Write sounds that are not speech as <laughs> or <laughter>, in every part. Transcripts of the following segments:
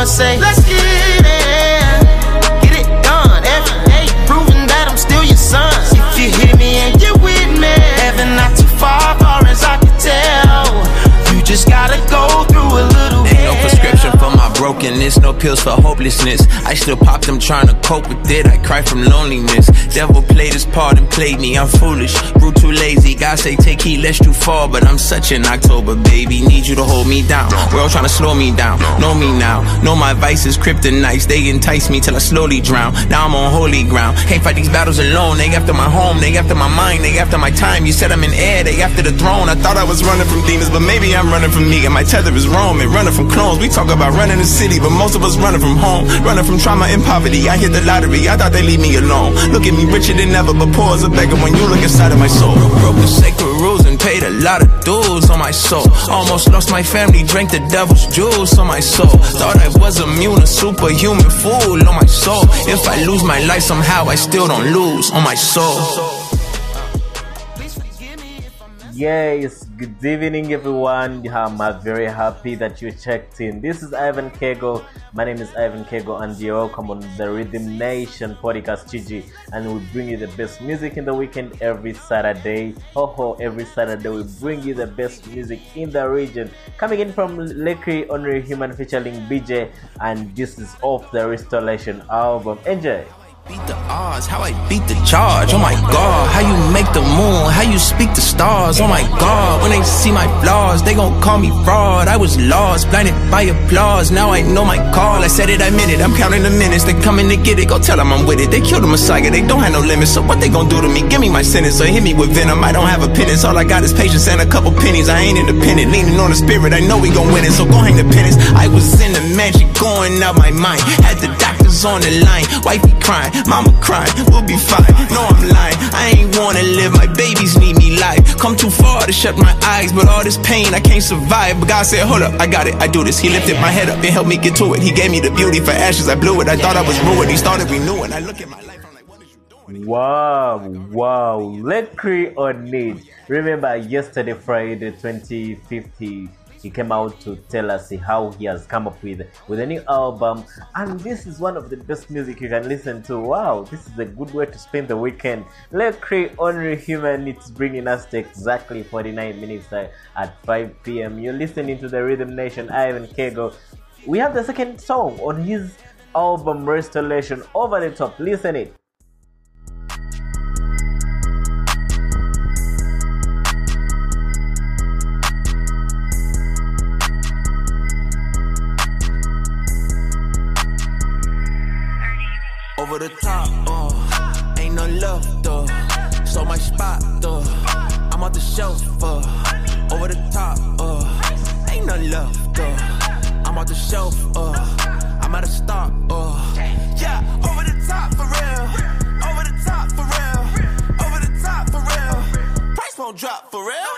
I'ma say, let's get it. Get it done every day, proving that I'm still your son. If you hear me and you're with me, heaven not too far, far as I can tell. You just gotta go through a little Ain't no prescription for my brokenness, no pills for hopelessness. I still pop them trying to cope with it. I cry from loneliness. Devil played his part and played me. I'm foolish, grew too God say take heed lest you fall, but I'm such an October baby. Need you to hold me down. World trying to slow me down. Know me now. Know my vices, kryptonites. They entice me till I slowly drown. Now I'm on holy ground. Can't fight these battles alone. They after my home. They after my mind. They after my time. You said I'm in air. They after the throne. I thought I was running from demons, but maybe I'm running from me. And my tether is Roman. Running from clones. We talk about running the city, but most of us running from home. Running from trauma and poverty. I hit the lottery. I thought they leave me alone. Look at me richer than ever, but poor as a beggar when you look inside of my soul. Sacred rules and paid a lot of dues on my soul. Almost lost my family, drank the devil's juice on my soul. Thought I was immune, a superhuman fool on my soul. If I lose my life somehow, I still don't lose on my soul. Yes, good evening everyone. I'm very happy that you checked in. This is Ivan Kego. My name is Ivan Kego and you're welcome on the Rhythm Nation podcast GG and we bring you the best music in the weekend every Saturday. Ho ho, every Saturday we bring you the best music in the region. Coming in from Lecrae Honorary Human featuring BJ and this is off the Restoration album. Enjoy. Beat the odds, how I beat the charge. Oh my god, how you make the moon, how you speak the stars. Oh my god, when they see my flaws, they gon' call me fraud. I was lost, blinded by applause. Now I know my call. I said it, I meant it. I'm counting the minutes. They coming to get it. Go tell them I'm with it. They killed the Messiah, they don't have no limits. So what they gon' do to me? Give me my sentence or hit me with venom. I don't have a penance. All I got is patience and a couple pennies. I ain't independent, leaning on the spirit. I know we gon' win it. So go hang the penance. I was in the magic, going out my mind. Had the doctors on the line, wifey crying. Mama crying, we'll be fine. No, I'm lying. I ain't wanna live. My babies need me live. Come too far to shut my eyes, but all this pain I can't survive. But God said, Hold up, I got it. I do this. He lifted my head up and helped me get to it. He gave me the beauty for ashes. I blew it. I thought I was ruined. He started renewing. I look at my life. I'm like, what is you doing? Wow, wow, Lecrae on it. Remember yesterday, Friday, 2050, he came out to tell us how he has come up with with a new album, and this is one of the best music you can listen to. Wow, this is a good way to spend the weekend. Lecrae Only Human, it's bringing us to exactly 49 minutes uh, at 5 p.m. You're listening to the Rhythm Nation, Ivan Kego. We have the second song on his album Restoration, Over the Top. Listen it. The top, uh, ain't no love, though. So my spot, though. I'm off the shelf, uh, over the top, uh, ain't no love, though. I'm off the shelf, uh, I'm at a stop, uh, yeah, over the top for real, over the top for real, over the top for real. Price won't drop for real,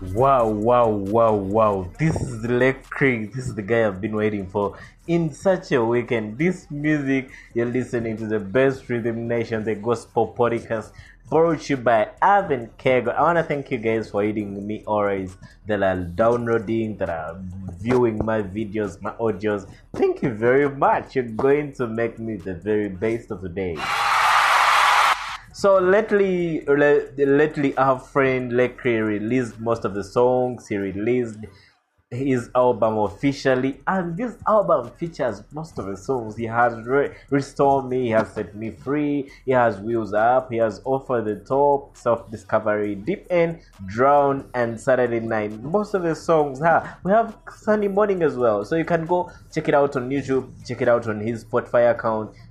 Wow, wow, wow, wow. This is Lecrae. This is the guy I've been waiting for. In such a weekend, this music, you're listening to the best rhythm nation, the gospel podcast, brought to you by Ivan Kego. I want to thank you guys for hitting me always that are downloading, that are viewing my videos, my audios. Thank you very much. You're going to make me the very best of the day. So lately, lately our friend Lecrae released most of the songs. He released his album officially, and this album features most of the songs. He has re- Restore Me, he has Set Me Free, he has Wheels Up, he has Over the Top, Self Discovery, Deep End, Drown, and Saturday Night. Most of the songs, huh? we have Sunday Morning as well. So you can go check it out on YouTube, check it out on his Spotify account,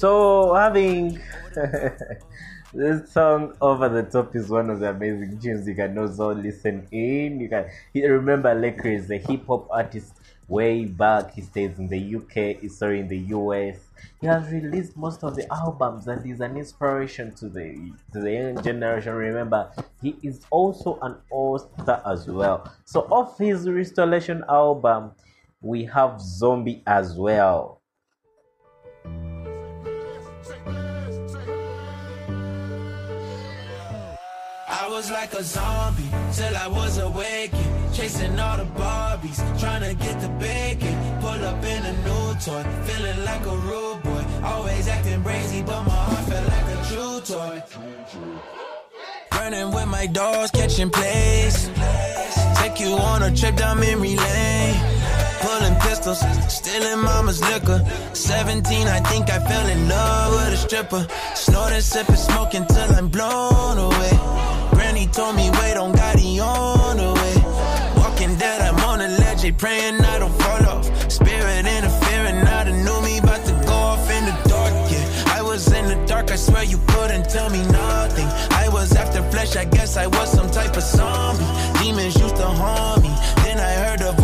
So having <laughs> this song over the top is one of the amazing tunes you can also listen in. You can remember Lecrae is a hip hop artist way back. He stays in the UK, he's eh, sorry in the US. He has released most of the albums and is an inspiration to the to the young generation. Remember, he is also an author as well. So of his restoration album, we have Zombie as well. I was like a zombie till I was awakened. Chasing all the Barbies, trying to get the bacon. Pull up in a new toy, feeling like a rude boy. Always acting crazy, but my heart felt like a true toy. Running with my dogs, catching plays. Take you on a trip down memory lane. Pulling pistols, stealing mama's liquor. 17, I think I fell in love with a stripper. Snorting, sipping, smoking till I'm blown away. Granny told me, wait on God, he on the way. Walking dead, I'm on the ledge, praying I don't fall off. Spirit interfering, now the knew me about to go off in the dark, yeah. I was in the dark, I swear you couldn't tell me nothing. I was after flesh, I guess I was some type of zombie. Demons used to haunt me.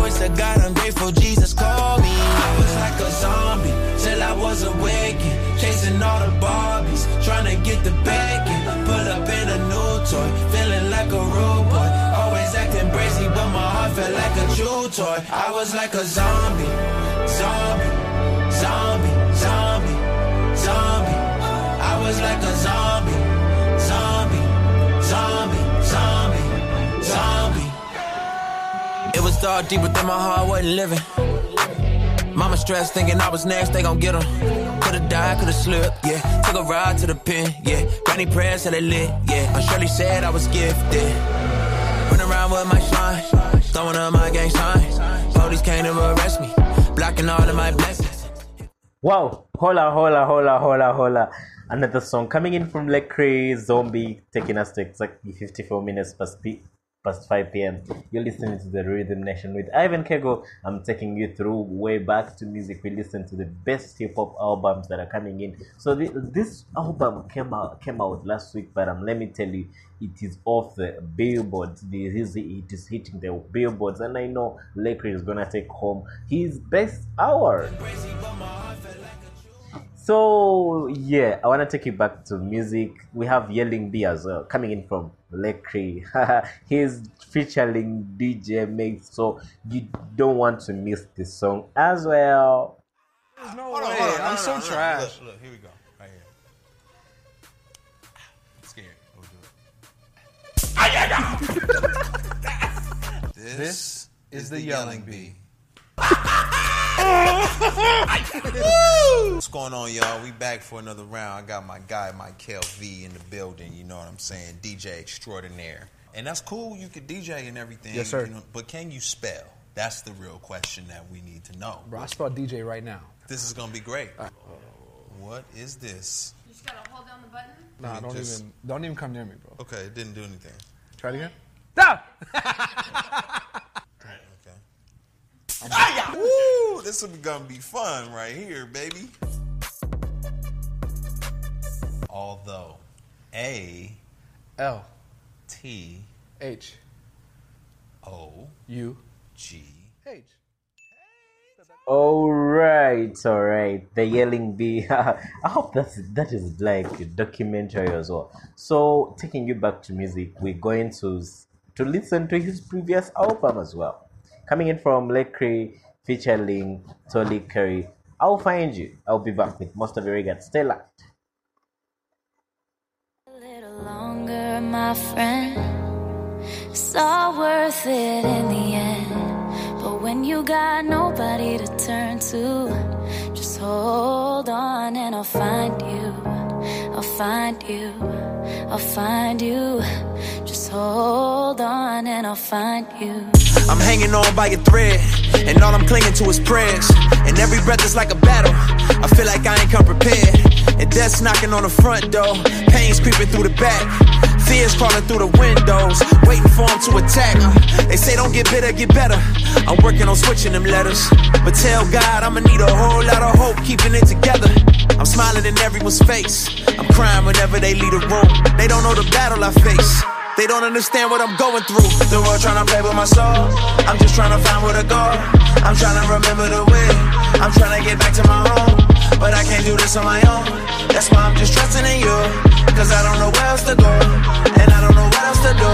Voice of God, I'm grateful Jesus called me. I was like a zombie till I was awakened. Chasing all the Barbies, trying to get the bacon. Pull up in a new toy, feeling like a boy. Always acting crazy, but my heart felt like a true toy. I was like a zombie, zombie, Dark deep within my heart, wasn't living. Mama stressed, thinking I was next, they gon' get her. Could've died, could've slipped, yeah. Took a ride to the pen, yeah. Granny prayers till it lit, yeah. And Shirley said I was gifted. Run around with my shine, throwing up my gang signs. Police came to arrest me, blocking all of my blessings. Wow, hola, hola, hola, hola, hola. Another song coming in from Lecrae Zombie, taking us to exactly 54 minutes past, p- past 5 p.m. You're listening to the Rhythm Nation with Ivan Kego. I'm taking you through way back to music. We listen to the best hip hop albums that are coming in. So the, this album came out came out last week, but um, let me tell you, it is off the billboards. This is it is hitting the billboards, and I know Lecrae is gonna take home his best hour. So yeah, I want to take you back to music. We have Yelling B as well coming in from Lecrae. <laughs> He's featuring DJ Mix, so you don't want to miss this song as well. No Hold on, way. hold on, I'm no, so no, look, trash. Look, look, here we go. Right here. I'm scared. We'll do it. <laughs> this, This is the yelling bee. <laughs> What's going on, y'all? We back for another round. I got my guy, Michael V, in the building. You know what I'm saying? DJ extraordinaire. And that's cool. You could DJ and everything. Yes, sir. you know, but can you spell? That's the real question that we need to know. Bro, I spell DJ right now. This is gonna be great. What is this? You just gotta hold down the button. Nah, don't just- even don't even come near me, bro. Okay, it didn't do anything. Try it again. Stop! Okay. Ah, This is gonna be fun right here, baby. Although A L T H O U G. H. All right, all right. The Yelling Bee. <laughs> I hope that's that is like documentary as well. So taking you back to music, we're going to to listen to his previous album as well. Coming in from Lake Lecrae featuring Tori Kelly. I'll find you. I'll be back with most of your regards. Stay locked. A little longer, my friend. It's all worth it in the end. But when you got nobody to turn to, just hold on and I'll find you. I'll find you. I'll find you. Just hold on and I'll find you. I'm hanging on by a thread. And all I'm clinging to is prayers. And every breath is like a battle. I feel like I ain't come prepared. And death's knocking on the front door. Pain's creeping through the back. Fears crawling through the windows. Waiting for them to attack. They say don't get bitter, get better. I'm working on switching them letters. But tell God I'ma need a whole lot of hope keeping it together. I'm smiling in everyone's face. I'm crying whenever they leave the room. They don't know the battle I face. They don't understand what I'm going through. The world trying to play with my soul. I'm just trying to find where to go. I'm trying to remember the way. I'm trying to get back to my home. But I can't do this on my own. That's why I'm just trusting in you. Cause I don't know where else to go. And I don't know what else to do.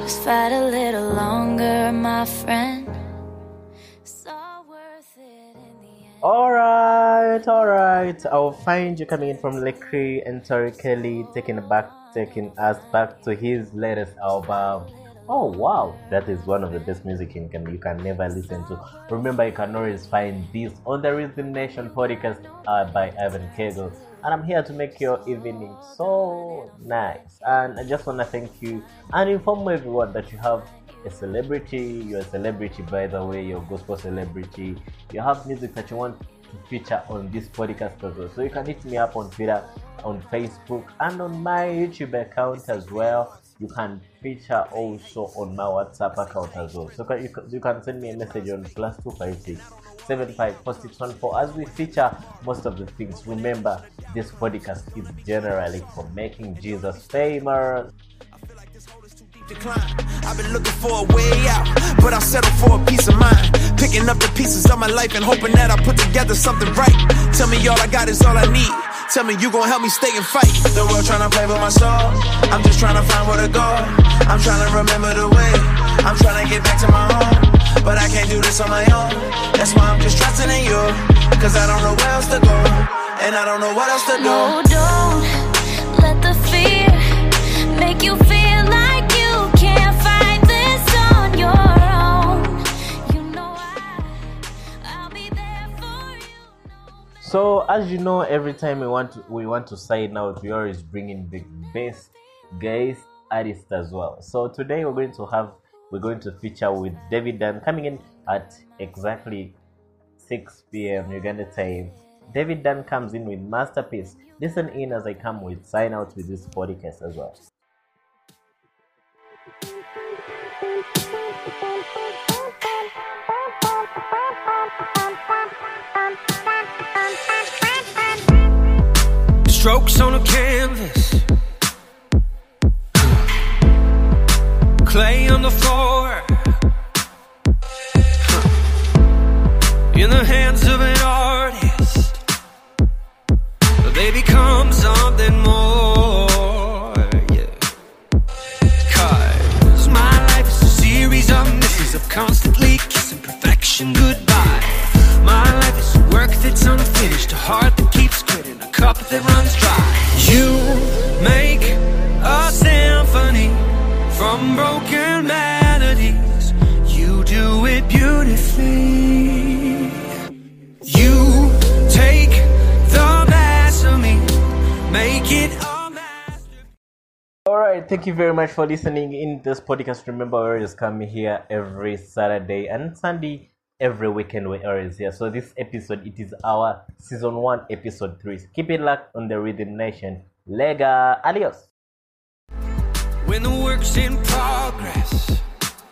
Just fight a little longer, my friend. It's all worth end. Alright, alright. I'll find you coming in from Lecrae and Tori Kelly taking back taking us back to his latest album. Oh wow, that is one of the best music you can you can never listen to. Remember, you can always find this on the Rhythm Nation podcast uh, by Ivan Kegel, and I'm here to make your evening so nice. And I just want to thank you and inform everyone that you have a celebrity. You're a celebrity, by the way. You're a gospel celebrity. You have music that you want feature on this podcast as well. So you can hit me up on Twitter on Facebook and on my YouTube account as well. You can feature also on my WhatsApp account as well. So you can, you can send me a message on plus two five six seven five four six one four as we feature most of the things. Remember, this podcast is generally for making Jesus famous. I've been looking for a way out, but I settle for a peace of mind. Picking up the pieces of my life and hoping that I put together something right. Tell me all I got is all I need. Tell me you gon' help me stay and fight. The world tryna play with my soul. I'm just tryna find where to go. I'm tryna remember the way. I'm tryna get back to my home. But I can't do this on my own. That's why I'm just trusting in you. Cause I don't know where else to go. And I don't know what else to do. No, don't So as you know, every time we want to, we want to sign out, we always bring in the best guest artist as well. So today we're going to have we're going to feature with David Dan coming in at exactly 6 p.m. Uganda time. David Dan comes in with masterpiece. Listen in as I come with sign out with this podcast as well. Strokes on a canvas. Clay on the floor. In the hands thank you very much for listening in this podcast. Remember, we always come here every Saturday and Sunday. Every weekend, we're always here. So this episode, it is our season one, episode three. Keep it locked on the Rhythm Nation. Lega, adios. when the work's in progress.